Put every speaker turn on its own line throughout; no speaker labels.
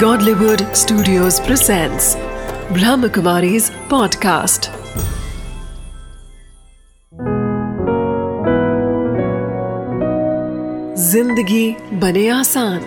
Godlywood Studios presents Brahmakumari's podcast. ज़िंदगी बने आसान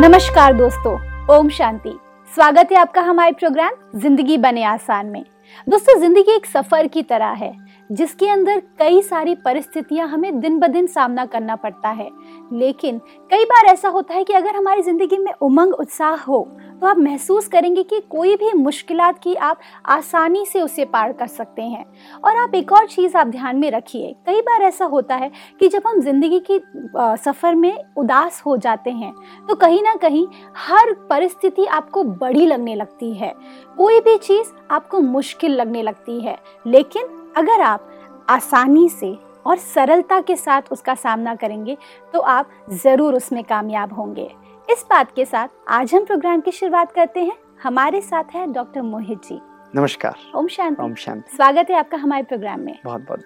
नमस्कार दोस्तों, ओम शांति। स्वागत है आपका हमारे प्रोग्राम ज़िंदगी बने आसान में। दोस्तों, ज़िंदगी एक सफ़र की तरह है। जिसके अंदर कई सारी परिस्थितियाँ हमें दिन ब दिन सामना करना पड़ता है। लेकिन कई बार ऐसा होता है कि अगर हमारी ज़िंदगी में उमंग, उत्साह हो तो आप महसूस करेंगे कि कोई भी मुश्किल की आप आसानी से उसे पार कर सकते हैं। और आप एक और चीज़ आप ध्यान में रखिए, कई बार ऐसा होता है कि जब हम ज़िंदगी की सफ़र में उदास हो जाते हैं तो कहीं ना कहीं हर परिस्थिति आपको बड़ी लगने लगती है। कोई भी चीज़ आपको मुश्किल लगने लगती है, लेकिन अगर आप आसानी से और सरलता के साथ उसका सामना करेंगे तो आप ज़रूर उसमें कामयाब होंगे। इस बात के साथ आज हम प्रोग्राम की शुरुआत करते हैं। हमारे साथ है डॉक्टर मोहित जी।
नमस्कार।
ओम शांति।
ओम शांति।
स्वागत है आपका हमारे प्रोग्राम में।
बहुत बहुत।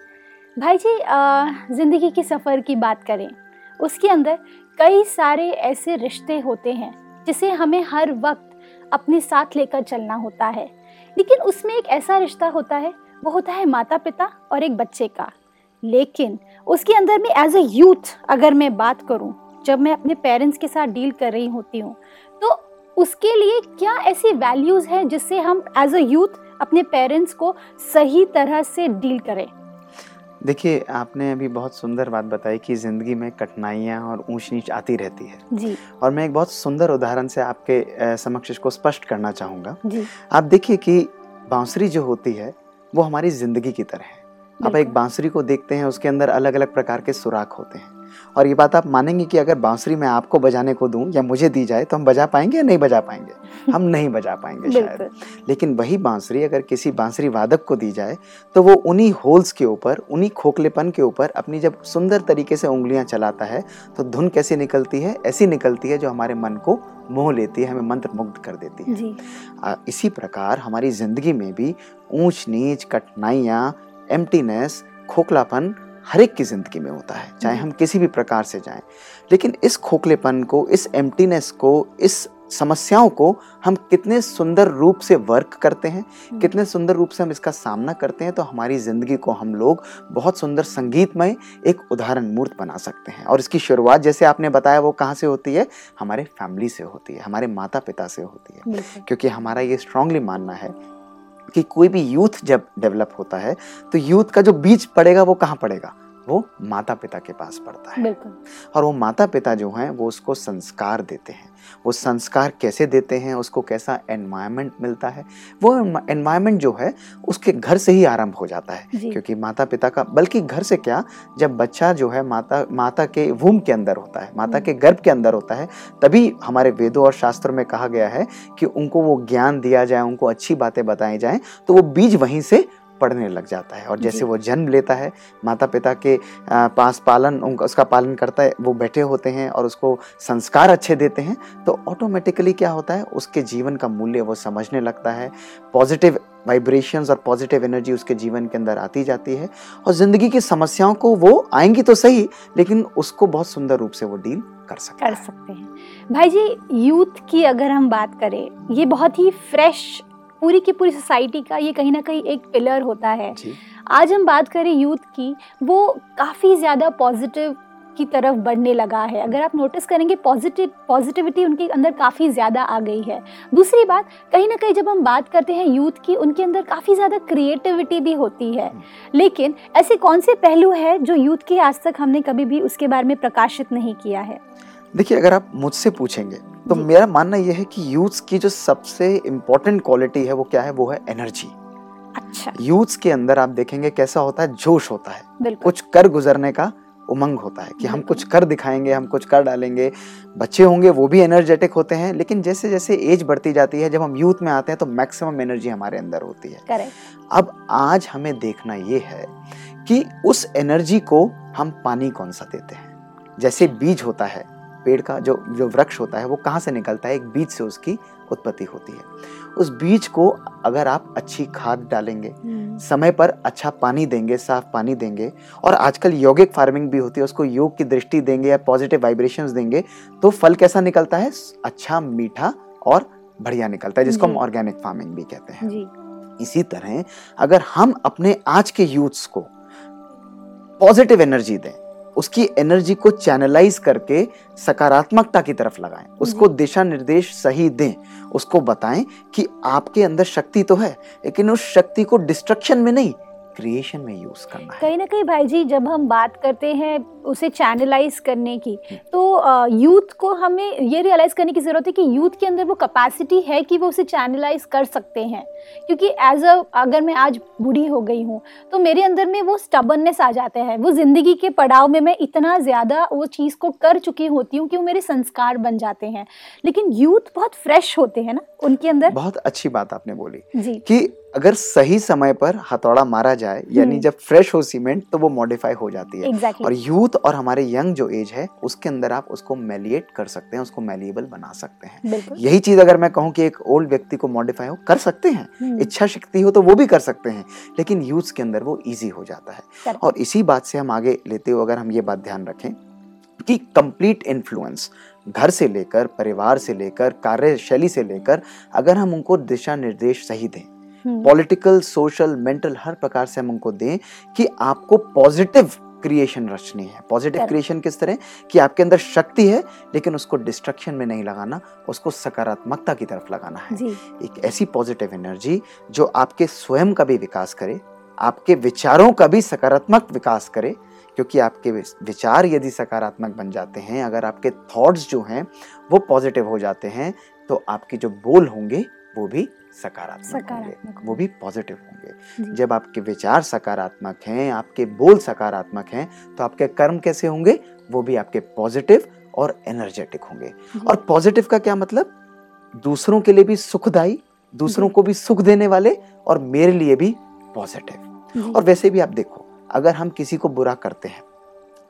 भाई जी ज़िंदगी के सफ़र की बात करें उसके अंदर कई सारे ऐसे रिश्ते होते हैं जिसे हमें हर वक्त अपने साथ लेकर चलना होता है। लेकिन उसमें एक ऐसा रिश्ता होता है वो होता है माता पिता और एक बच्चे का। लेकिन उसके अंदर में एज ए यूथ अगर मैं बात करूँ जब मैं अपने पेरेंट्स के साथ डील कर रही होती हूँ तो उसके लिए क्या ऐसी वैल्यूज़ हैं जिससे हम एज अ यूथ अपने पेरेंट्स को सही तरह से डील करें?
देखिए आपने अभी बहुत सुंदर बात बताई कि ज़िंदगी में कठिनाइयाँ और ऊंच नीच आती रहती है।
जी।
और मैं एक बहुत सुंदर उदाहरण से आपके समक्ष इसको स्पष्ट करना चाहूँगा।
जी।
आप देखिए कि बांसुरी जो होती है वो हमारी ज़िंदगी की तरह है। आप एक बांसुरी को देखते हैं उसके अंदर अलग अलग प्रकार के सुराख होते हैं। और ये बात आप मानेंगे कि अगर बांसुरी मैं आपको बजाने को दूँ या मुझे दी जाए तो हम बजा पाएँगे या नहीं बजा पाएँगे? हम नहीं बजा पाएँगे शायद। लेकिन वही बांसुरी अगर किसी बांसुरी वादक को दी जाए तो वो उन्हीं होल्स के ऊपर उन्हीं खोखलेपन के ऊपर अपनी जब सुंदर तरीके से उंगलियाँ चलाता है तो धुन कैसी निकलती है? ऐसी निकलती है जो हमारे मन को मोह लेती है हमें मंत्र मुग्ध कर देती है।
जी।
इसी प्रकार हमारी ज़िंदगी में भी ऊंच नीच कठिनाइयाँ एम्प्टीनेस खोखलापन हर एक की ज़िंदगी में होता है चाहे हम किसी भी प्रकार से जाएँ। लेकिन इस खोखलेपन को इस एम्प्टीनेस को इस समस्याओं को हम कितने सुंदर रूप से वर्क करते हैं हम्म। कितने सुंदर रूप से हम इसका सामना करते हैं तो हमारी ज़िंदगी को हम लोग बहुत सुंदर संगीतमय एक उदाहरण मूर्त बना सकते हैं। और इसकी शुरुआत जैसे आपने बताया वो कहाँ से होती है? हमारे फैमिली से होती है हमारे माता पिता से होती है। क्योंकि हमारा ये स्ट्रांगली मानना है कि कोई भी यूथ जब डेवलप होता है तो यूथ का जो बीज पड़ेगा वो कहाँ पड़ेगा? वो माता पिता के पास पड़ता है। और वो माता पिता जो हैं वो उसको संस्कार देते हैं। वो संस्कार कैसे देते हैं उसको कैसा एनवायरनमेंट मिलता है? वो एनवायरनमेंट जो है उसके घर से ही आरंभ हो जाता है। क्योंकि माता पिता का बल्कि घर से क्या जब बच्चा जो है माता माता के वूम के अंदर होता है माता के गर्भ के अंदर होता है तभी हमारे वेदों और शास्त्रों में कहा गया है कि उनको वो ज्ञान दिया जाए उनको अच्छी बातें बताई जाए तो वो बीज वहीं से पढ़ने लग जाता है और जैसे वो जन्म लेता है माता पिता के पास पालन उसका पालन करता है वो बैठे होते हैं और उसको संस्कार अच्छे देते हैं तो ऑटोमेटिकली क्या होता है उसके जीवन का मूल्य वो समझने लगता है। पॉजिटिव वाइब्रेशंस और पॉजिटिव एनर्जी उसके जीवन के अंदर आती जाती है और ज़िंदगी की समस्याओं को वो आएँगी तो सही लेकिन उसको बहुत सुंदर रूप से वो डील कर सकते
कर सकते हैं। भाई जी यूथ की अगर हम बात करें ये बहुत ही फ्रेश पूरी की पूरी सोसाइटी का ये कहीं ना कहीं एक पिलर होता है। आज हम बात करें यूथ की वो काफ़ी ज़्यादा पॉजिटिव की तरफ़ बढ़ने लगा है। अगर आप नोटिस करेंगे पॉजिटिव पॉजिटिविटी उनके अंदर काफ़ी ज़्यादा आ गई है। दूसरी बात कहीं ना कहीं जब हम बात करते हैं यूथ की उनके अंदर काफ़ी ज़्यादा क्रिएटिविटी भी होती है। हम्म। लेकिन ऐसे कौन से पहलू है जो यूथ के आज तक हमने कभी भी उसके बारे में प्रकाशित नहीं किया है?
देखिए अगर आप मुझसे पूछेंगे तो मेरा मानना यह है कि यूथ्स की जो सबसे इम्पोर्टेंट क्वालिटी है वो क्या है? वो है एनर्जी
अच्छा।
यूथ्स के अंदर आप देखेंगे कैसा होता है? जोश होता है। कुछ कर गुजरने का उमंग होता है कि हम कुछ कर दिखाएँगे हम कुछ कर डालेंगे। बच्चे होंगे वो भी एनर्जेटिक होते हैं लेकिन जैसे जैसे एज बढ़ती जाती है जब हम यूथ में आते हैं तो मैक्सिमम एनर्जी हमारे अंदर होती है। अब आज हमें देखना ये है कि उस एनर्जी को हम पानी कौन सा देते हैं? जैसे बीज होता है पेड़ का जो जो वृक्ष होता है वो कहाँ से निकलता है? एक बीज से उसकी उत्पत्ति होती है। उस बीज को अगर आप अच्छी खाद डालेंगे
हम्म,
समय पर अच्छा पानी देंगे साफ़ पानी देंगे और आजकल यौगिक फ़ार्मिंग भी होती है उसको योग की दृष्टि देंगे या पॉजिटिव वाइब्रेशंस देंगे तो फल कैसा निकलता है? अच्छा मीठा और बढ़िया निकलता है जिसको हम ऑर्गेनिक फ़ार्मिंग भी कहते हैं। इसी तरह अगर हम अपने आज के यूथ्स को पॉजिटिव एनर्जी दें उसकी एनर्जी को चैनलाइज करके सकारात्मकता की तरफ़ लगाएँ। उसको दिशा निर्देश सही दें। उसको बताएँ कि आपके अंदर शक्ति तो है लेकिन उस शक्ति को डिस्ट्रक्शन में नहीं क्रिएशन में यूज़ करना है।
कहीं ना कहीं भाई जी जब हम बात करते हैं उसे चैनलाइज करने की तो यूथ को हमें ये रियलाइज़ करने की ज़रूरत है कि यूथ के अंदर वो कैपेसिटी है कि वो उसे चैनलाइज कर सकते हैं। क्योंकि एज अ अगर मैं आज बूढ़ी हो गई हूँ तो मेरे अंदर में वो स्टबननेस आ जाता है। वो ज़िंदगी के पड़ाव में मैं इतना ज़्यादा वो चीज़ को कर चुकी होती हूँ कि वो मेरे संस्कार बन जाते हैं। लेकिन यूथ बहुत फ्रेश होते हैं ना उनके अंदर।
बहुत अच्छी बात आपने बोली
जी।
कि अगर सही समय पर हथौड़ा मारा जाए यानी
हम्म।
जब फ्रेश हो सीमेंट तो वो मॉडिफाई हो जाती है। Exactly.
और
यूथ और हमारे यंग जो एज है उसके अंदर आप उसको मेलिएट कर सकते हैं उसको मेलिएबल बना सकते हैं। यही चीज़ अगर मैं कहूँ कि एक ओल्ड व्यक्ति को मॉडिफाई हो कर सकते हैं।
हम्म,
इच्छा शक्ति हो तो वो भी कर सकते हैं लेकिन यूथ के अंदर वो ईजी हो जाता है। और इसी बात से हम आगे लेते हुए अगर हम ये बात ध्यान रखें कि कंप्लीट इन्फ्लुएंस घर से लेकर परिवार से लेकर कार्यशैली से लेकर अगर हम उनको दिशा निर्देश सही दें पॉलिटिकल सोशल मेंटल हर प्रकार से हम उनको दें कि आपको पॉजिटिव क्रिएशन रचनी है। पॉजिटिव क्रिएशन किस तरह? कि आपके अंदर शक्ति है लेकिन उसको डिस्ट्रक्शन में नहीं लगाना उसको सकारात्मकता की तरफ़ लगाना है। एक ऐसी पॉजिटिव एनर्जी जो आपके स्वयं का भी विकास करे आपके विचारों का भी सकारात्मक विकास करे क्योंकि आपके विचार यदि सकारात्मक बन जाते हैं अगर आपके थॉट्स जो हैं वो पॉजिटिव हो जाते हैं तो आपके जो बोल होंगे वो भी सकारात्मक होंगे वो भी पॉजिटिव होंगे। जब आपके विचार सकारात्मक हैं आपके बोल सकारात्मक हैं तो आपके कर्म कैसे होंगे? वो भी आपके पॉजिटिव और एनर्जेटिक होंगे। और पॉजिटिव का क्या मतलब? दूसरों के लिए भी सुखदाई दूसरों को भी सुख देने वाले और मेरे लिए भी पॉजिटिव और वैसे भी आप देखो अगर हम किसी को बुरा करते हैं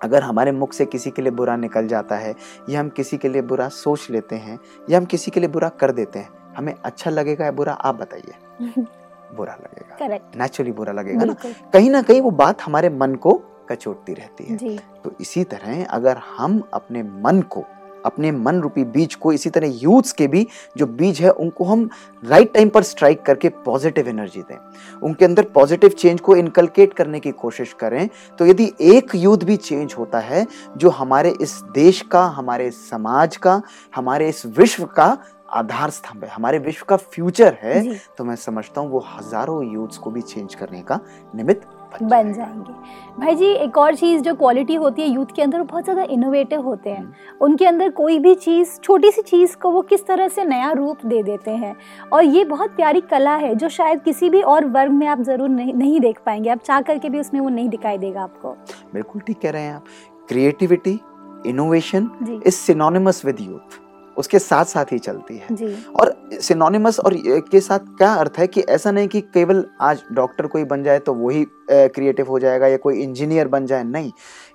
अगर हमारे मुख से किसी के लिए बुरा निकल जाता है या हम किसी के लिए बुरा सोच लेते हैं या हम किसी के लिए बुरा कर देते हैं हमें अच्छा लगेगा या बुरा आप बताइए। बुरा लगेगा।
करेक्ट
नेचुरली बुरा लगेगा ना। कहीं ना कहीं वो बात हमारे मन को कचोटती रहती है। तो इसी तरह अगर हम अपने मन को अपने मन रूपी बीज को इसी तरह यूथ्स के भी जो बीज है उनको हम राइट टाइम पर स्ट्राइक करके पॉजिटिव एनर्जी दें। उनके अंदर पॉजिटिव चेंज को इनकलकेट करने की कोशिश करें। तो यदि एक यूथ भी चेंज होता है जो हमारे इस देश का हमारे समाज का हमारे इस विश्व का आधार स्तंभ है। हमारे विश्व का फ्यूचर है तो मैं समझता हूँ वो हज़ारों यूथ्स को भी चेंज करने का निमित्त बन जाएँगे।
भाई जी एक और चीज़ जो क्वालिटी होती है यूथ के अंदर वो बहुत ज़्यादा इनोवेटिव होते हैं।
हम्म।
उनके अंदर कोई भी चीज़ छोटी सी चीज़ को वो किस तरह से नया रूप दे देते हैं। और ये बहुत प्यारी कला है जो शायद किसी भी और वर्ग में आप ज़रूर नहीं नहीं देख पाएँगे। आप चाह करके भी उसमें वो नहीं दिखाई देगा आपको।
बिल्कुल ठीक कह रहे हैं आप। Creativity innovation is synonymous with youth उसके साथ साथ ही चलती है।
जी।
और सिनोनिमस और के साथ क्या अर्थ है कि ऐसा नहीं कि केवल आज डॉक्टर कोई बन जाए तो वही क्रिएटिव हो जाएगा या कोई इंजीनियर बन जाए नहीं।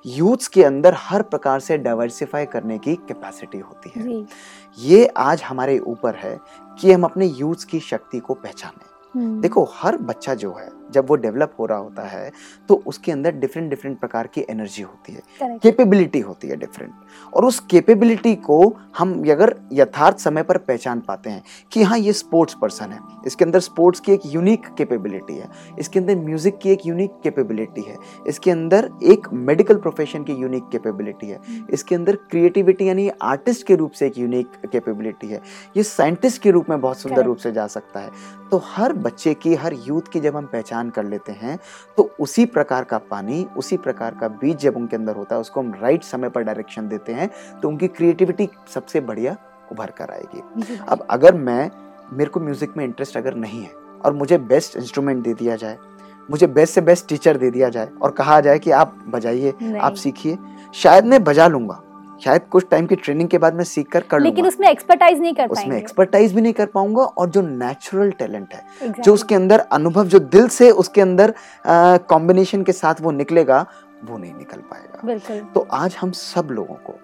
यूथ्स के अंदर हर प्रकार से डाइवर्सिफाई करने की कैपेसिटी होती है।
जी।
ये आज हमारे ऊपर है कि हम अपने यूथ्स की शक्ति को पहचानें।
हम्म,
देखो हर बच्चा जो है जब वो डेवलप हो रहा होता है तो उसके अंदर डिफरेंट डिफरेंट प्रकार की एनर्जी होती है। कैपेबिलिटी होती है डिफरेंट और उस कैपेबिलिटी को हम अगर यथार्थ समय पर पहचान पाते हैं कि हाँ ये स्पोर्ट्स पर्सन है। इसके अंदर स्पोर्ट्स की एक यूनिक कैपेबिलिटी है। इसके अंदर म्यूज़िक की एक यूनिक कैपेबिलिटी है। इसके अंदर एक मेडिकल प्रोफेशन की यूनिक कैपेबिलिटी है। इसके अंदर क्रिएटिविटी यानी आर्टिस्ट के रूप से एक यूनिक कैपेबिलिटी है। ये साइंटिस्ट के रूप में बहुत सुंदर रूप से जा सकता है। तो हर बच्चे की हर यूथ की जब हम पहचान कर लेते हैं तो उसी प्रकार का पानी उसी प्रकार का बीज जब उनके अंदर होता है उसको हम राइट समय पर डायरेक्शन देते हैं तो उनकी क्रिएटिविटी सबसे बढ़िया उभर कर आएगी। अब अगर मैं मेरे को म्यूज़िक में इंटरेस्ट अगर नहीं है और मुझे बेस्ट इंस्ट्रूमेंट दे दिया जाए मुझे बेस्ट से बेस्ट टीचर दे दिया जाए और कहा जाए कि आप बजाइए आप सीखिए शायद मैं बजा लूँगा शायद कुछ टाइम की ट्रेनिंग के बाद मैं सीख कर कर
लेकिन उसमें एक्सपर्टाइज नहीं कर
उसमें एक्सपर्टाइज भी नहीं कर पाऊँगा और जो नेचुरल टैलेंट है
Exactly.
जो उसके अंदर अनुभव जो दिल से उसके अंदर कॉम्बिनेशन के साथ वो निकलेगा वो नहीं निकल पाएगा।
बिल्कुल।
तो आज हम सब लोगों को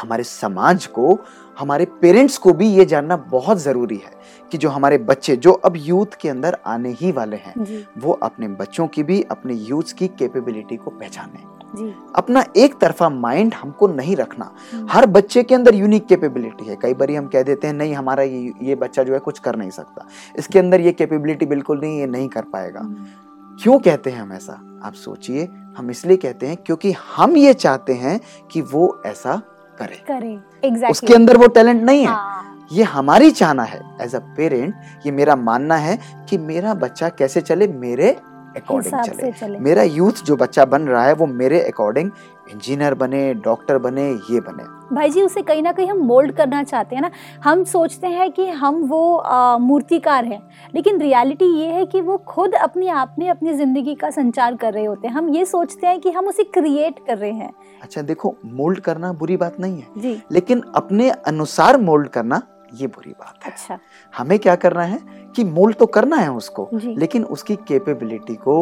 हमारे समाज को हमारे पेरेंट्स को भी ये जानना बहुत ज़रूरी है कि जो हमारे बच्चे जो अब यूथ के अंदर आने ही वाले हैं वो अपने बच्चों की भी अपने यूथ की कैपेबिलिटी को पहचाने।
जी।
अपना एक तरफा माइंड हमको नहीं रखना।
हम्म,
हर बच्चे के अंदर यूनिक कैपेबिलिटी है। कई बार हम कह देते हैं नहीं हमारा ये ये बच्चा जो है कुछ कर नहीं सकता। इसके अंदर ये कैपेबिलिटी बिल्कुल नहीं ये नहीं कर पाएगा।
हम्म,
क्यों कहते हैं हम ऐसा? आप सोचिए। हम इसलिए कहते हैं क्योंकि हम ये चाहते हैं कि वो ऐसा करे।
करें। एग्जैक्टली
उसके अंदर वो टैलेंट नहीं है।
हाँ।
ये हमारी चाहना है। एज अ पेरेंट ये मेरा मानना है कि मेरा बच्चा कैसे चले मेरे अकॉर्डिंग चले।
चले।
मेरा यूथ जो बच्चा बन रहा है वो मेरे अकॉर्डिंग इंजीनियर बने डॉक्टर बने ये बने।
भाई जी उसे कहीं ना कहीं हम मोल्ड करना चाहते हैं ना। हम सोचते हैं कि हम वो आ, मूर्तिकार हैं लेकिन रियलिटी ये है कि वो खुद अपने आप में अपनी ज़िंदगी का संचार कर रहे होते हैं। हम ये सोचते हैं कि हम उसे क्रिएट कर रहे हैं।
अच्छा देखो मोल्ड करना बुरी बात नहीं है।
जी।
लेकिन अपने अनुसार मोल्ड करना ये बुरी बात है।
अच्छा।
हमें क्या करना है कि मोल्ड तो करना है उसको लेकिन उसकी कैपेबिलिटी को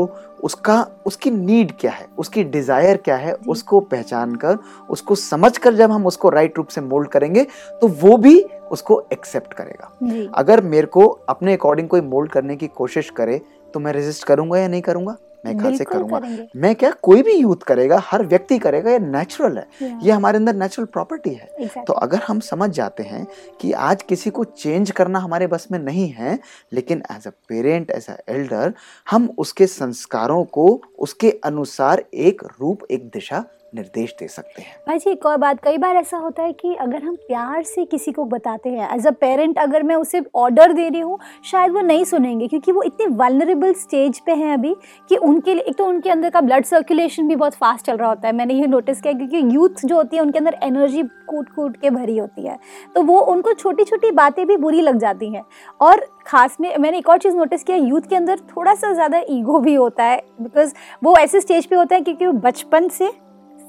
उसका उसकी नीड क्या है उसकी डिज़ायर क्या है उसको पहचान कर उसको समझ कर जब हम उसको राइट रूप से मोल्ड करेंगे तो वो भी उसको एक्सेप्ट करेगा। अगर मेरे को अपने अकॉर्डिंग कोई मोल्ड करने की कोशिश करे तो मैं रेजिस्ट करूँगा या नहीं करूँगा? मैं ख्याल से करूँगा।
करेंगे।
मैं क्या कोई भी यूथ करेगा हर व्यक्ति करेगा ये नेचुरल है। ये हमारे अंदर नेचुरल प्रॉपर्टी है।
Exactly.
तो अगर हम समझ जाते हैं कि आज किसी को चेंज करना हमारे बस में नहीं है लेकिन as a parent as a elder हम उसके संस्कारों को उसके अनुसार एक रूप एक दिशा निर्देश दे सकते हैं।
भाई जी, एक और बात, कई बार ऐसा होता है कि अगर हम प्यार से किसी को बताते हैं एज अ पेरेंट अगर मैं उसे ऑर्डर दे रही हूँ, शायद वो नहीं सुनेंगे, क्योंकि वो इतने वल्नरेबल स्टेज पे हैं अभी कि उनके लिए, एक तो उनके अंदर का ब्लड सर्कुलेशन भी बहुत फास्ट चल रहा होता है। मैंने ये नोटिस किया क्योंकि यूथ जो होती है, उनके अंदर एनर्जी कूट कूट के भरी होती है। तो वो, उनको छोटी छोटी बातें भी बुरी लग जाती हैं। और खास में, मैंने एक और चीज़ नोटिस किया यूथ के अंदर थोड़ा सा ज़्यादा ईगो भी होता है बिकॉज़ वो ऐसे स्टेज पे होता है क्योंकि वो बचपन से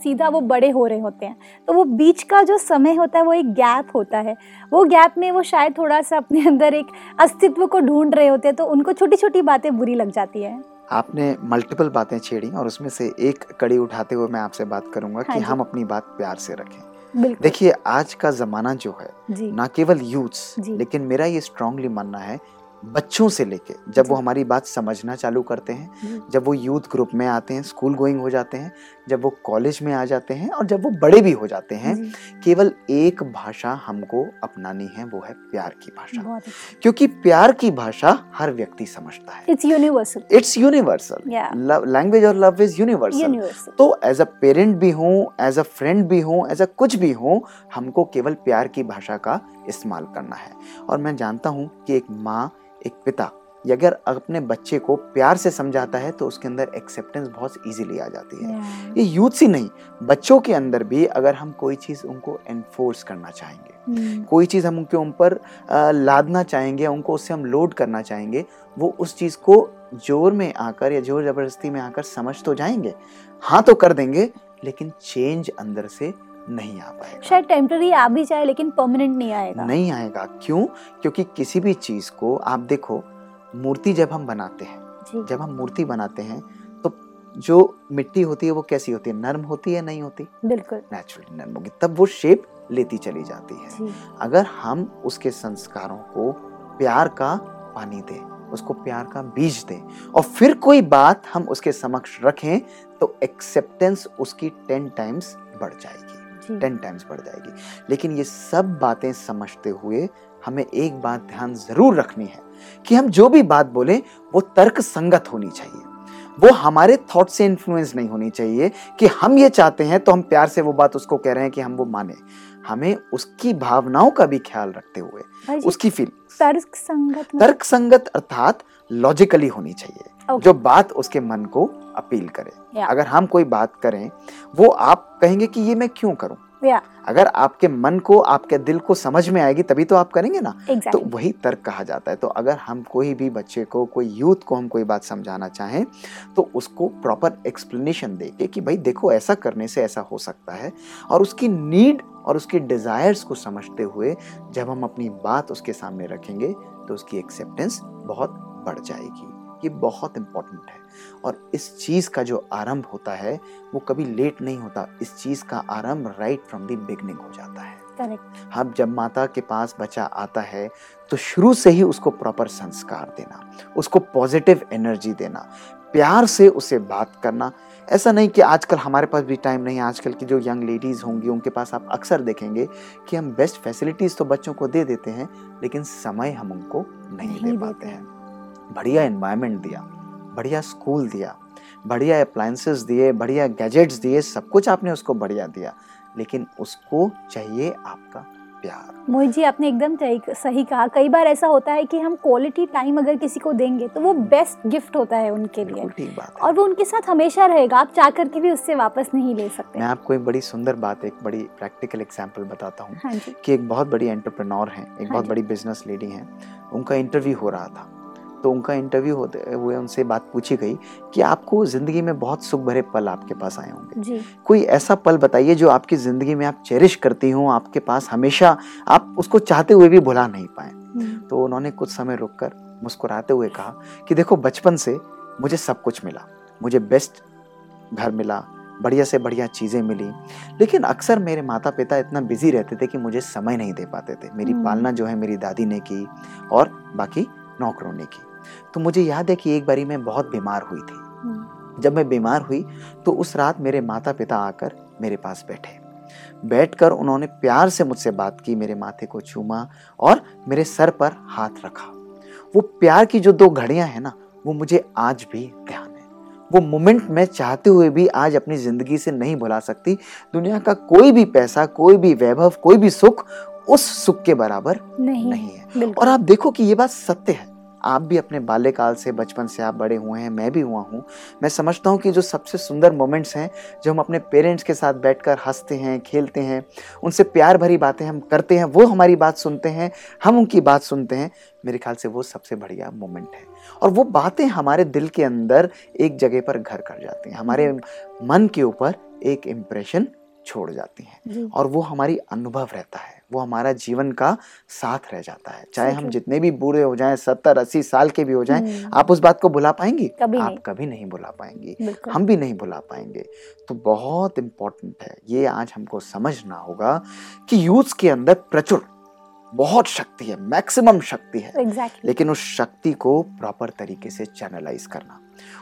सीधा वो बड़े हो रहे होते हैं। तो वो बीच का जो समय होता है वो एक गैप होता है। वो गैप में वो शायद थोड़ा सा अपने अंदर एक अस्तित्व को ढूंढ रहे होते हैं तो उनको छोटी छोटी बातें बुरी लग जाती है।
आपने मल्टीपल बातें छेड़ी और उसमें से एक कड़ी उठाते हुए मैं आपसे बात करूँगा
हाँ
कि हम अपनी बात प्यार से रखें। देखिए आज का जमाना जो है ना केवल यूथ्स
जी।
लेकिन मेरा ये स्ट्रांगली मानना है बच्चों से लेके जब वो हमारी बात समझना चालू करते हैं जब वो यूथ ग्रुप में आते हैं स्कूल गोइंग हो जाते हैं जब वो कॉलेज में आ जाते हैं और जब वो बड़े भी हो जाते हैं केवल एक भाषा हमको अपनानी है वो है प्यार की भाषा। क्योंकि प्यार की भाषा हर व्यक्ति समझता है।
It's universal
it's universal language और लव इज़ यूनिवर्सल तो एज अ पेरेंट भी हूँ एज अ फ्रेंड भी हूँ एज अ कुछ भी हूँ हमको केवल प्यार की भाषा का इस्तेमाल करना है। और मैं जानता हूँ कि एक माँ एक पिता ये अगर अपने बच्चे को प्यार से समझाता है तो उसके अंदर एक्सेप्टेंस बहुत इजीली आ जाती है। ये यूथ ही नहीं बच्चों के अंदर भी अगर हम कोई चीज़ उनको एनफोर्स करना चाहेंगे कोई चीज़ हम उनके ऊपर लादना चाहेंगे उनको उससे हम लोड करना चाहेंगे वो उस चीज़ को ज़ोर में आकर या ज़ोर ज़बरदस्ती में आकर समझ तो जाएँगे हाँ तो कर देंगे लेकिन चेंज अंदर से नहीं आ पाएगा।
शायद टेम्पररी आ भी जाए लेकिन परमानेंट नहीं आएगा।
नहीं आएगा। क्यों? क्योंकि किसी भी चीज़ को आप देखो मूर्ति जब हम बनाते हैं जब हम मूर्ति बनाते हैं तो जो मिट्टी होती है वो कैसी होती है? नर्म होती है नहीं होती?
बिल्कुल।
नेचुरली नर्म होगी। तब वो शेप लेती चली जाती है। अगर हम उसके संस्कारों को प्यार का पानी दें उसको प्यार का बीज दें और फिर कोई बात हम उसके समक्ष रखें तो एक्सेप्टेंस उसकी टेन टाइम्स बढ़ जाएगी। टेन टाइम्स बढ़ जाएगी। लेकिन ये सब बातें समझते हुए हमें एक बात ध्यान ज़रूर रखनी है कि हम जो भी बात बोलें वो तर्क संगत होनी चाहिए। वो हमारे थॉट से इन्फ्लुएंस नहीं होनी चाहिए कि हम ये चाहते हैं तो हम प्यार से वो बात उसको कह रहे हैं कि हम वो माने। हमें उसकी भावनाओं का भी ख्याल रखते हुए उसकी फील
तर्क संगत
तर्क संगत अर्थात लॉजिकली होनी चाहिए।
Okay.
जो बात उसके मन को अपील करे।
Yeah.
अगर हम कोई बात करें वो आप कहेंगे कि ये मैं क्यों करूँ?
Yeah.
अगर आपके मन को आपके दिल को समझ में आएगी तभी तो आप करेंगे ना। Exactly.
तो
वही तर्क कहा जाता है। तो अगर हम कोई भी बच्चे को कोई यूथ को हम कोई बात समझाना चाहें तो उसको प्रॉपर एक्सप्लेनेशन दे के कि भाई देखो ऐसा करने से ऐसा हो सकता है। और उसकी नीड और उसके डिजायर्स को समझते हुए जब हम अपनी बात उसके सामने रखेंगे तो उसकी एक्सेप्टेंस बहुत बढ़ जाएगी। ये बहुत इम्पोर्टेंट है। और इस चीज़ का जो आरंभ होता है वो कभी लेट नहीं होता। इस चीज़ का आरंभ राइट फ्रॉम द बिगनिंग हो जाता है।
करेक्ट
जब माता के पास बच्चा आता है तो शुरू से ही उसको प्रॉपर संस्कार देना उसको पॉजिटिव एनर्जी देना प्यार से उसे बात करना। ऐसा नहीं कि आजकल हमारे पास भी टाइम नहीं है। आजकल की जो यंग लेडीज़ होंगी उनके पास आप अक्सर देखेंगे कि हम बेस्ट फैसिलिटीज़ तो बच्चों को दे देते हैं लेकिन समय हम उनको नहीं,
नहीं
दे पाते हैं। बढ़िया एनवायरनमेंट दिया। बढ़िया स्कूल दिया बढ़िया अप्लायंसेस दिए बढ़िया गैजेट्स दिए सब कुछ आपने उसको बढ़िया दिया। लेकिन उसको चाहिए आपका प्यार।
मोहित जी आपने एकदम सही- कहा। कई बार ऐसा होता है कि हम क्वालिटी टाइम अगर किसी को देंगे तो वो बेस्ट गिफ्ट होता है उनके लिए।
ठीक बात है।
और वो उनके साथ हमेशा रहेगा आप चाह करके भी उससे वापस नहीं ले सकते।
मैं आपको एक बड़ी सुंदर बात एक बड़ी प्रैक्टिकल एग्जांपल बताता हूँ
हाँ
कि एक बहुत बड़ी एंटरप्रेन्योर है एक
हाँ
बहुत बड़ी बिज़नेस लेडी है। उनका इंटरव्यू हो रहा था। तो उनका इंटरव्यू होते हुए उनसे बात पूछी गई कि आपको ज़िंदगी में बहुत सुख भरे पल आपके पास आए होंगे। कोई ऐसा पल बताइए जो आपकी ज़िंदगी में आप चेरिश करती हो आपके पास हमेशा आप उसको चाहते हुए भी भुला नहीं पाए।
हम्म,
तो उन्होंने कुछ समय रुककर मुस्कुराते हुए कहा कि देखो बचपन से मुझे सब कुछ मिला। मुझे बेस्ट घर मिला बढ़िया से बढ़िया चीज़ें मिली। लेकिन अक्सर मेरे माता पिता इतना बिज़ी रहते थे कि मुझे समय नहीं दे पाते थे। मेरी
हम्म।
पालना जो है मेरी दादी ने की और बाकी नौकरों ने की। तो मुझे याद है कि एक बारी मैं बहुत बीमार हुई थी।
हम्म,
जब मैं बीमार हुई तो उस रात मेरे माता पिता आकर मेरे पास बैठे। बैठकर उन्होंने प्यार से मुझसे बात की मेरे माथे को चूमा और मेरे सर पर हाथ रखा। वो प्यार की जो दो घड़ियाँ हैं ना वो मुझे आज भी ध्यान है। वो मोमेंट मैं चाहते हुए भी आज अपनी ज़िंदगी से नहीं भुला सकती। दुनिया का कोई भी पैसा कोई भी वैभव कोई भी सुख उस सुख के बराबर
नहीं
नहीं है। और आप देखो कि ये बात सत्य है। आप भी अपने बाल्यकाल से बचपन से आप बड़े हुए हैं मैं भी हुआ हूँ। मैं समझता हूँ कि जो सबसे सुंदर मोमेंट्स हैं जो हम अपने पेरेंट्स के साथ बैठकर हँसते हैं खेलते हैं उनसे प्यार भरी बातें हम करते हैं वो हमारी बात सुनते हैं हम उनकी बात सुनते हैं मेरे ख्याल से वो सबसे बढ़िया मोमेंट है। और वो बातें हमारे दिल के अंदर एक जगह पर घर कर जाती हैं हमारे मन के ऊपर एक इम्प्रेशन छोड़ जाती हैं और वो हमारी अनुभव रहता है। वो हमारा जीवन का साथ रह जाता है। चाहे हम जितने भी बूढ़े हो जाएँ सत्तर अस्सी साल के भी हो जाएँ
हम्म,
आप उस बात को भुला पाएँगी?
कभी
आप
नहीं।
कभी नहीं भुला पाएँगी। हम भी नहीं भुला पाएँगे। तो बहुत इम्पोर्टेंट है। ये आज हमको समझना होगा कि यूथ के अंदर प्रचुर बहुत शक्ति है मैक्सिमम शक्ति है।
एग्जैक्टली
लेकिन उस शक्ति को प्रॉपर तरीके से चैनलाइज करना।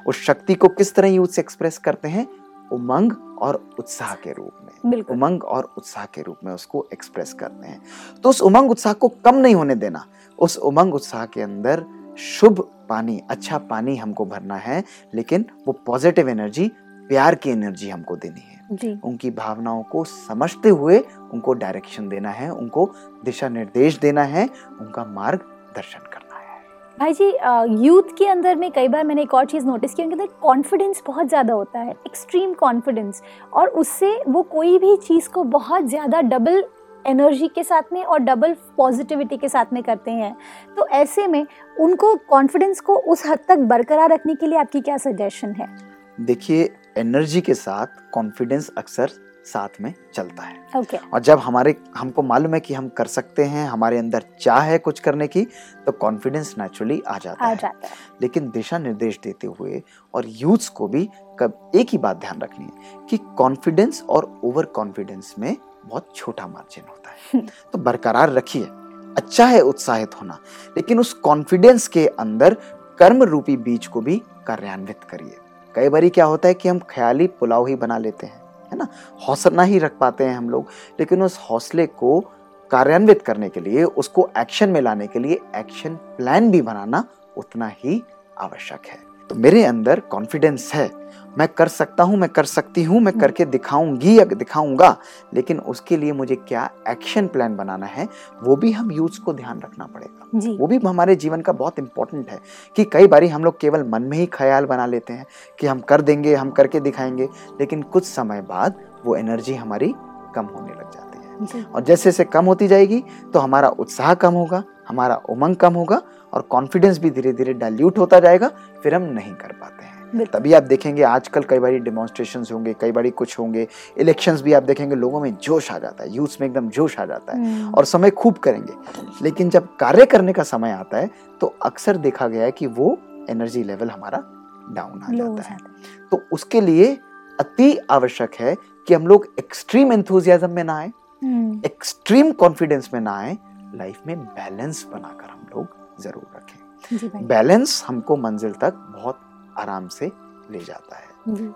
उस शक्ति को किस तरह यूथ से एक्सप्रेस करते हैं? उमंग और उत्साह के रूप में। उमंग और उत्साह के रूप में उसको एक्सप्रेस करते हैं। तो उस उमंग उत्साह को कम नहीं होने देना। उस उमंग उत्साह के अंदर शुभ पानी अच्छा पानी हमको भरना है लेकिन वो पॉजिटिव एनर्जी प्यार की एनर्जी हमको देनी है।
जी।
उनकी भावनाओं को समझते हुए उनको डायरेक्शन देना है उनको दिशा निर्देश देना है उनका मार्गदर्शन करना है।
भाई जी यूथ के अंदर में कई बार मैंने एक और चीज़ नोटिस की उनके अंदर कॉन्फिडेंस बहुत ज़्यादा होता है एक्सट्रीम कॉन्फिडेंस और उससे वो कोई भी चीज़ को बहुत ज़्यादा डबल एनर्जी के साथ में और डबल पॉजिटिविटी के साथ में करते हैं। तो ऐसे में उनको कॉन्फिडेंस को उस हद तक बरकरार रखने के लिए आपकी क्या सजेशन है?
देखिए एनर्जी के साथ कॉन्फिडेंस अक्सर साथ में चलता है।
ओके
और जब हमारे हमको मालूम है कि हम कर सकते हैं हमारे अंदर चाह है कुछ करने की तो कॉन्फिडेंस नेचुरली आ जाता
आ
है।
जाता है।
लेकिन दिशा निर्देश देते हुए और यूथ्स को भी कब एक ही बात ध्यान रखनी है कि कॉन्फिडेंस और ओवर कॉन्फिडेंस में बहुत छोटा मार्जिन होता है। तो बरकरार रखिए अच्छा है उत्साहित होना लेकिन उस कॉन्फिडेंस के अंदर कर्म रूपी बीज को भी कार्यान्वित करिए। कई बार क्या होता है कि हम ख्याली पुलाव ही बना लेते हैं। है ना? हौसला ही रख पाते हैं हम लोग। लेकिन उस हौसले को कार्यान्वित करने के लिए, उसको एक्शन में लाने के लिए एक्शन प्लान भी बनाना उतना ही आवश्यक है। तो मेरे अंदर कॉन्फिडेंस है। मैं कर सकता हूँ मैं कर सकती हूँ मैं करके दिखाऊँगी या दिखाऊँगा लेकिन उसके लिए मुझे क्या एक्शन प्लान बनाना है वो भी हम यूथ को ध्यान रखना पड़ेगा। वो भी हमारे जीवन का बहुत इंपॉर्टेंट है कि कई बार हम लोग केवल मन में ही ख्याल बना लेते हैं कि हम कर देंगे हम करके दिखाएँगे लेकिन कुछ समय बाद वो एनर्जी हमारी कम होने लग जाती है। और जैसे जैसे कम होती जाएगी तो हमारा उत्साह कम होगा हमारा उमंग कम होगा और कॉन्फिडेंस भी धीरे धीरे डाइल्यूट होता जाएगा फिर हम नहीं कर पाते हैं। तभी आप देखेंगे आजकल कई बार डेमोन्स्ट्रेशन होंगे कई बारी कुछ होंगे इलेक्शंस भी आप देखेंगे लोगों में जोश आ जाता है यूथ में एकदम जोश आ जाता है
हम्म,
और समय खूब करेंगे। लेकिन जब कार्य करने का समय आता है तो अक्सर देखा गया है कि वो एनर्जी लेवल हमारा डाउन आ जाता है तो उसके लिए अति आवश्यक है कि हम लोग एक्सट्रीम एंथुजियाज्म में ना आए एक्सट्रीम कॉन्फिडेंस में ना आए लाइफ में बैलेंस बनाकर हम ज़रूर रखें। बैलेंस हमको मंजिल तक बहुत आराम से ले जाता है।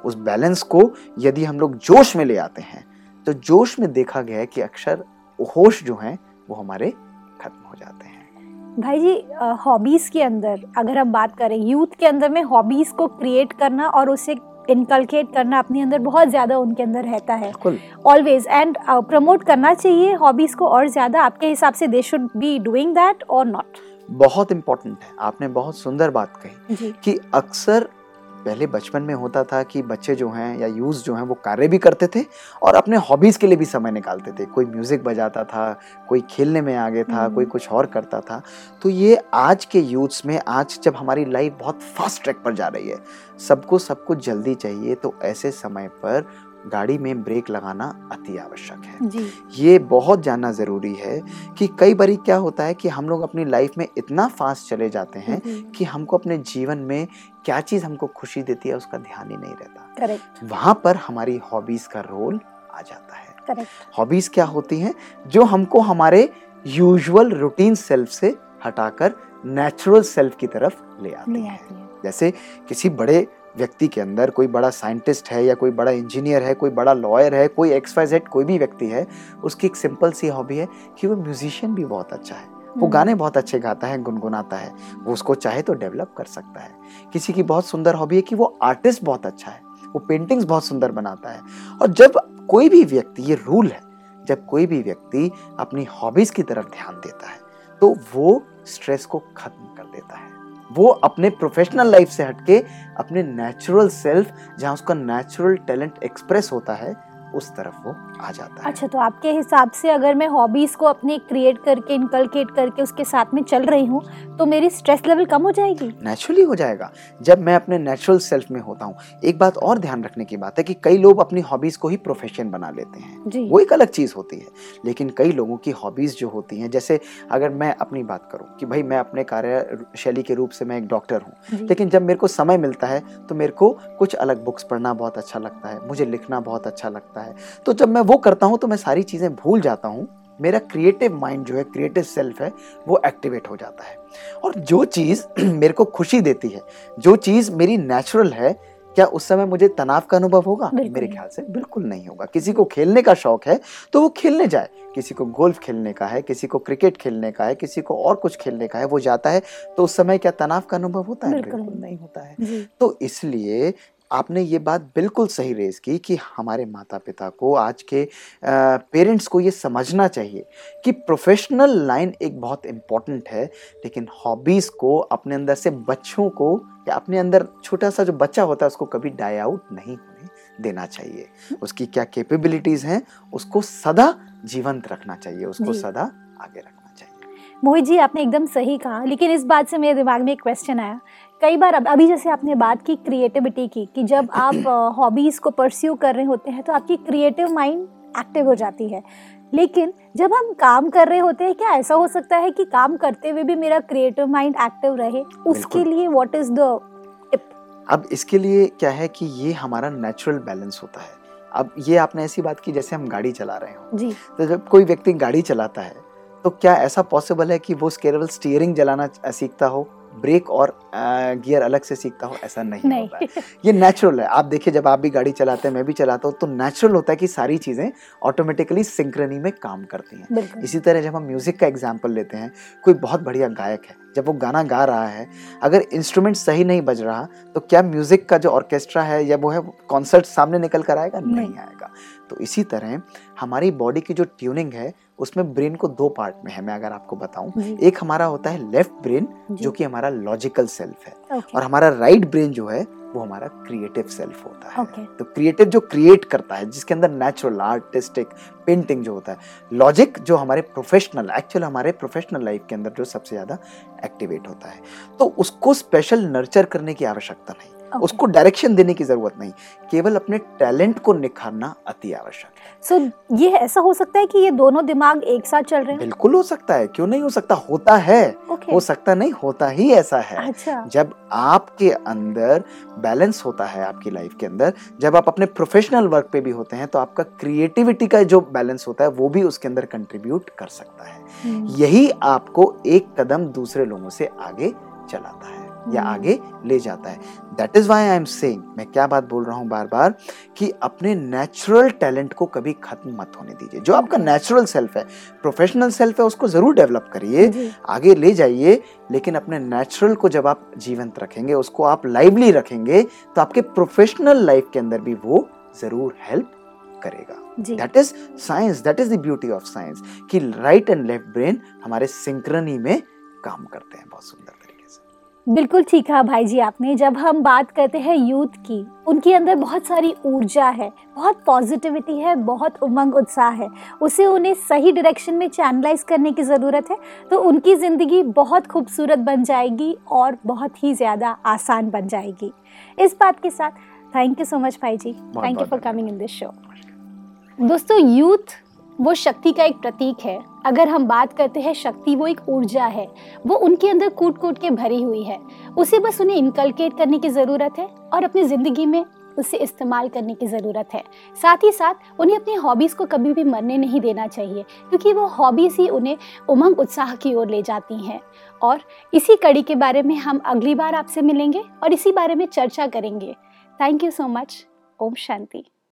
उस बैलेंस को यदि हम लोग जोश में ले आते हैं तो जोश में देखा गया है कि अक्सर होश जो हैं वो हमारे खत्म हो जाते हैं।
भाई जी हॉबीज के अंदर अगर हम बात करें यूथ के अंदर में हॉबीज को क्रिएट करना और उसे इनकलकेट करना अपने अंदर बहुत ज़्यादा उनके अंदर रहता है। ऑलवेज एंड प्रमोट करना चाहिए हॉबीज को और ज़्यादा। आपके हिसाब से they should be doing that और नॉट
बहुत इंपॉर्टेंट है। आपने बहुत सुंदर बात कही कि अक्सर पहले बचपन में होता था कि बच्चे जो हैं या यूथ जो हैं वो कार्य भी करते थे और अपने हॉबीज़ के लिए भी समय निकालते थे। कोई म्यूज़िक बजाता था कोई खेलने में आगे था
हम्म।
कोई कुछ और करता था। तो ये आज के यूथ्स में आज जब हमारी लाइफ बहुत फास्ट ट्रैक पर जा रही है सबको सब कुछ जल्दी चाहिए तो ऐसे समय पर गाड़ी में ब्रेक लगाना अति आवश्यक है।
जी।
ये बहुत जानना ज़रूरी है कि कई बारी क्या होता है कि हम लोग अपनी लाइफ में इतना फास्ट चले जाते हैं कि हमको अपने जीवन में क्या चीज़ हमको खुशी देती है उसका ध्यान ही नहीं रहता।
करेक्ट
वहाँ पर हमारी हॉबीज़ का रोल आ जाता है।
करेक्ट
हॉबीज़ क्या होती हैं? जो हमको हमारे यूजुअल रूटीन सेल्फ से हटाकर नेचुरल सेल्फ की तरफ़ ले आती है। जैसे किसी बड़े व्यक्ति के अंदर कोई बड़ा साइंटिस्ट है या कोई बड़ा इंजीनियर है कोई बड़ा लॉयर है कोई एक्स वाई जेड कोई भी व्यक्ति है उसकी एक सिंपल सी हॉबी है कि वो म्यूजिशियन भी बहुत अच्छा है। वो
हम्म,
गाने बहुत अच्छे गाता है गुनगुनाता है वो उसको चाहे तो डेवलप कर सकता है। किसी की बहुत सुंदर हॉबी है कि वो आर्टिस्ट बहुत अच्छा है वो पेंटिंग्स बहुत सुंदर बनाता है। और जब कोई भी व्यक्ति ये रूल है जब कोई भी व्यक्ति अपनी हॉबीज की तरफ़ ध्यान देता है तो वो स्ट्रेस को खत्म कर देता है। वो अपने प्रोफेशनल लाइफ से हटके अपने नेचुरल सेल्फ जहाँ उसका नेचुरल टैलेंट एक्सप्रेस होता है उस तरफ़ वो आ जाता है।
अच्छा तो आपके हिसाब से अगर मैं हॉबीज को अपने क्रिएट करके इनकलकेट करके उसके साथ में चल रही हूँ तो मेरी स्ट्रेस लेवल कम हो जाएगी?
नेचुरली हो जाएगा। जब मैं अपने नेचुरल सेल्फ में होता हूँ एक बात और ध्यान रखने की बात है कि कई लोग अपनी हॉबीज को ही प्रोफेशन बना लेते हैं। वो एक अलग चीज़ होती है लेकिन कई लोगों की हॉबीज जो होती हैं जैसे अगर मैं अपनी बात करूँ कि भाई मैं अपने कार्य शैली के रूप से मैं एक डॉक्टर हूँ लेकिन जब मेरे को समय मिलता है तो मेरे को कुछ अलग बुक्स पढ़ना बहुत अच्छा लगता है मुझे लिखना बहुत अच्छा लगता है तो जब मैं वो करता हूँ तो मैं सारी चीज़ें भूल जाता हूँ। मेरा क्रिएटिव माइंड जो है क्रिएटिव सेल्फ है वो एक्टिवेट हो जाता है। और जो चीज़ मेरे को खुशी देती है जो चीज़ मेरी नेचुरल है क्या उस समय मुझे तनाव का अनुभव होगा? मेरे ख्याल से बिल्कुल नहीं होगा। किसी को खेलने का शौक है तो वो खेलने जाए। किसी को गोल्फ खेलने का है किसी को क्रिकेट खेलने का है किसी को और कुछ खेलने का है वो जाता है तो उस समय क्या तनाव का अनुभव होता है?
बिल्कुल। नहीं
होता है। तो इसलिए आपने ये बात बिल्कुल सही रेज की कि हमारे माता पिता को आज के पेरेंट्स को ये समझना चाहिए कि प्रोफेशनल लाइन एक बहुत इंपॉर्टेंट है लेकिन हॉबीज़ को अपने अंदर से बच्चों को या अपने अंदर छोटा सा जो बच्चा होता है उसको कभी डाई आउट नहीं होने देना चाहिए। उसकी क्या कैपेबिलिटीज़ हैं उसको सदा जीवंत रखना चाहिए उसको सदा आगे रखना।
मोहित जी आपने एकदम सही कहा लेकिन इस बात से मेरे दिमाग में एक क्वेश्चन आया। कई बार अब अभी जैसे आपने बात की क्रिएटिविटी की कि जब आप हॉबीज़ को परस्यू कर रहे होते हैं तो आपकी क्रिएटिव माइंड एक्टिव हो जाती है। लेकिन जब हम काम कर रहे होते हैं क्या ऐसा हो सकता है कि काम करते हुए भी मेरा क्रिएटिव माइंड एक्टिव रहे? उसके लिए व्हाट इज़ द
अब इसके लिए क्या है कि ये हमारा नेचुरल बैलेंस होता है। अब ये आपने ऐसी बात की जैसे हम गाड़ी चला रहे हो।
जी।
तो जब कोई व्यक्ति गाड़ी चलाता है तो क्या ऐसा पॉसिबल है कि वो स्केरेबल स्टीयरिंग जलाना सीखता हो? ब्रेक और गियर अलग से सीखता हो? ऐसा नहीं,
नहीं
होता है। ये नेचुरल है। आप देखिए जब आप भी गाड़ी चलाते हैं मैं भी चलाता हूँ तो नेचुरल होता है कि सारी चीज़ें ऑटोमेटिकली सिंक्रनी में काम करती हैं। इसी तरह जब हम म्यूज़िक का एग्ज़ाम्पल लेते हैं कोई बहुत बढ़िया गायक है जब वो गाना गा रहा है अगर इंस्ट्रूमेंट सही नहीं बज रहा तो क्या म्यूज़िक का जो ऑर्केस्ट्रा है या वो है कॉन्सर्ट सामने निकल कर आएगा? नहीं,
नहीं।
आएगा। तो इसी तरह हमारी बॉडी की जो ट्यूनिंग है उसमें ब्रेन को दो पार्ट में है मैं अगर आपको बताऊँ। एक हमारा होता है लेफ़्ट ब्रेन
जो।
कि हमारा लॉजिकल सेल्फ है। और हमारा राइट ब्रेन जो है वो हमारा क्रिएटिव सेल्फ होता है।
ओके
तो क्रिएटिव जो क्रिएट करता है जिसके अंदर नेचुरल आर्टिस्टिक पेंटिंग जो होता है लॉजिक जो हमारे प्रोफेशनल एक्चुअल हमारे प्रोफेशनल लाइफ के अंदर जो सबसे ज़्यादा एक्टिवेट होता है। तो उसको स्पेशल नर्चर करने की आवश्यकता नहीं।
Okay.
उसको डायरेक्शन देने की ज़रूरत नहीं। केवल अपने टैलेंट को निखारना अति आवश्यक है।
सो so, ये ऐसा हो सकता है कि ये दोनों दिमाग एक साथ चल रहे हैं?
बिल्कुल हो सकता है। क्यों नहीं हो सकता? होता है। हो सकता नहीं होता ही ऐसा है।
अच्छा।
जब आपके अंदर बैलेंस होता है आपकी लाइफ के अंदर जब आप अपने प्रोफेशनल वर्क पे भी होते हैं तो आपका क्रिएटिविटी का जो बैलेंस होता है वो भी उसके अंदर कंट्रीब्यूट कर सकता है।
हम्म,
यही आपको एक कदम दूसरे लोगों से आगे चलाता है। या
हम्म।
आगे ले जाता है। That is why I am saying मैं क्या बात बोल रहा हूँ बार बार कि अपने नेचुरल टैलेंट को कभी खत्म मत होने दीजिए। जो आपका नेचुरल सेल्फ है प्रोफेशनल सेल्फ है उसको ज़रूर डेवलप करिए आगे ले जाइए लेकिन अपने नेचुरल को जब आप जीवंत रखेंगे उसको आप लाइवली रखेंगे तो आपके प्रोफेशनल लाइफ के अंदर भी वो ज़रूर हेल्प करेगा। That is science that is the beauty of science कि राइट एंड लेफ़्ट ब्रेन हमारे सिंक्रनी में काम करते हैं बहुत सुंदर।
बिल्कुल ठीक कहा भाई जी आपने। जब हम बात करते हैं यूथ की उनके अंदर बहुत सारी ऊर्जा है बहुत पॉजिटिविटी है बहुत उमंग उत्साह है। उसे उन्हें सही डायरेक्शन में चैनलाइज करने की ज़रूरत है तो उनकी ज़िंदगी बहुत खूबसूरत बन जाएगी और बहुत ही ज़्यादा आसान बन जाएगी। इस बात के साथ थैंक यू सो मच भाई जी। Thank you for coming in this show दोस्तों यूथ वो शक्ति का एक प्रतीक है अगर हम बात करते हैं, शक्ति वो एक ऊर्जा है। वो उनके अंदर कूट कूट के भरी हुई है। उसे बस उन्हें इनकलकेट करने की ज़रूरत है और अपनी ज़िंदगी में उसे इस्तेमाल करने की ज़रूरत है। साथ ही साथ, उन्हें अपनी हॉबीज़ को कभी भी मरने नहीं देना चाहिए, क्योंकि वो हॉबीज़ ही उन्हें उमंग, उत्साह की ओर ले जाती हैं। और इसी कड़ी के बारे में हम अगली बार आपसे मिलेंगे और इसी बारे में चर्चा करेंगे। Thank you so much Om Shanti.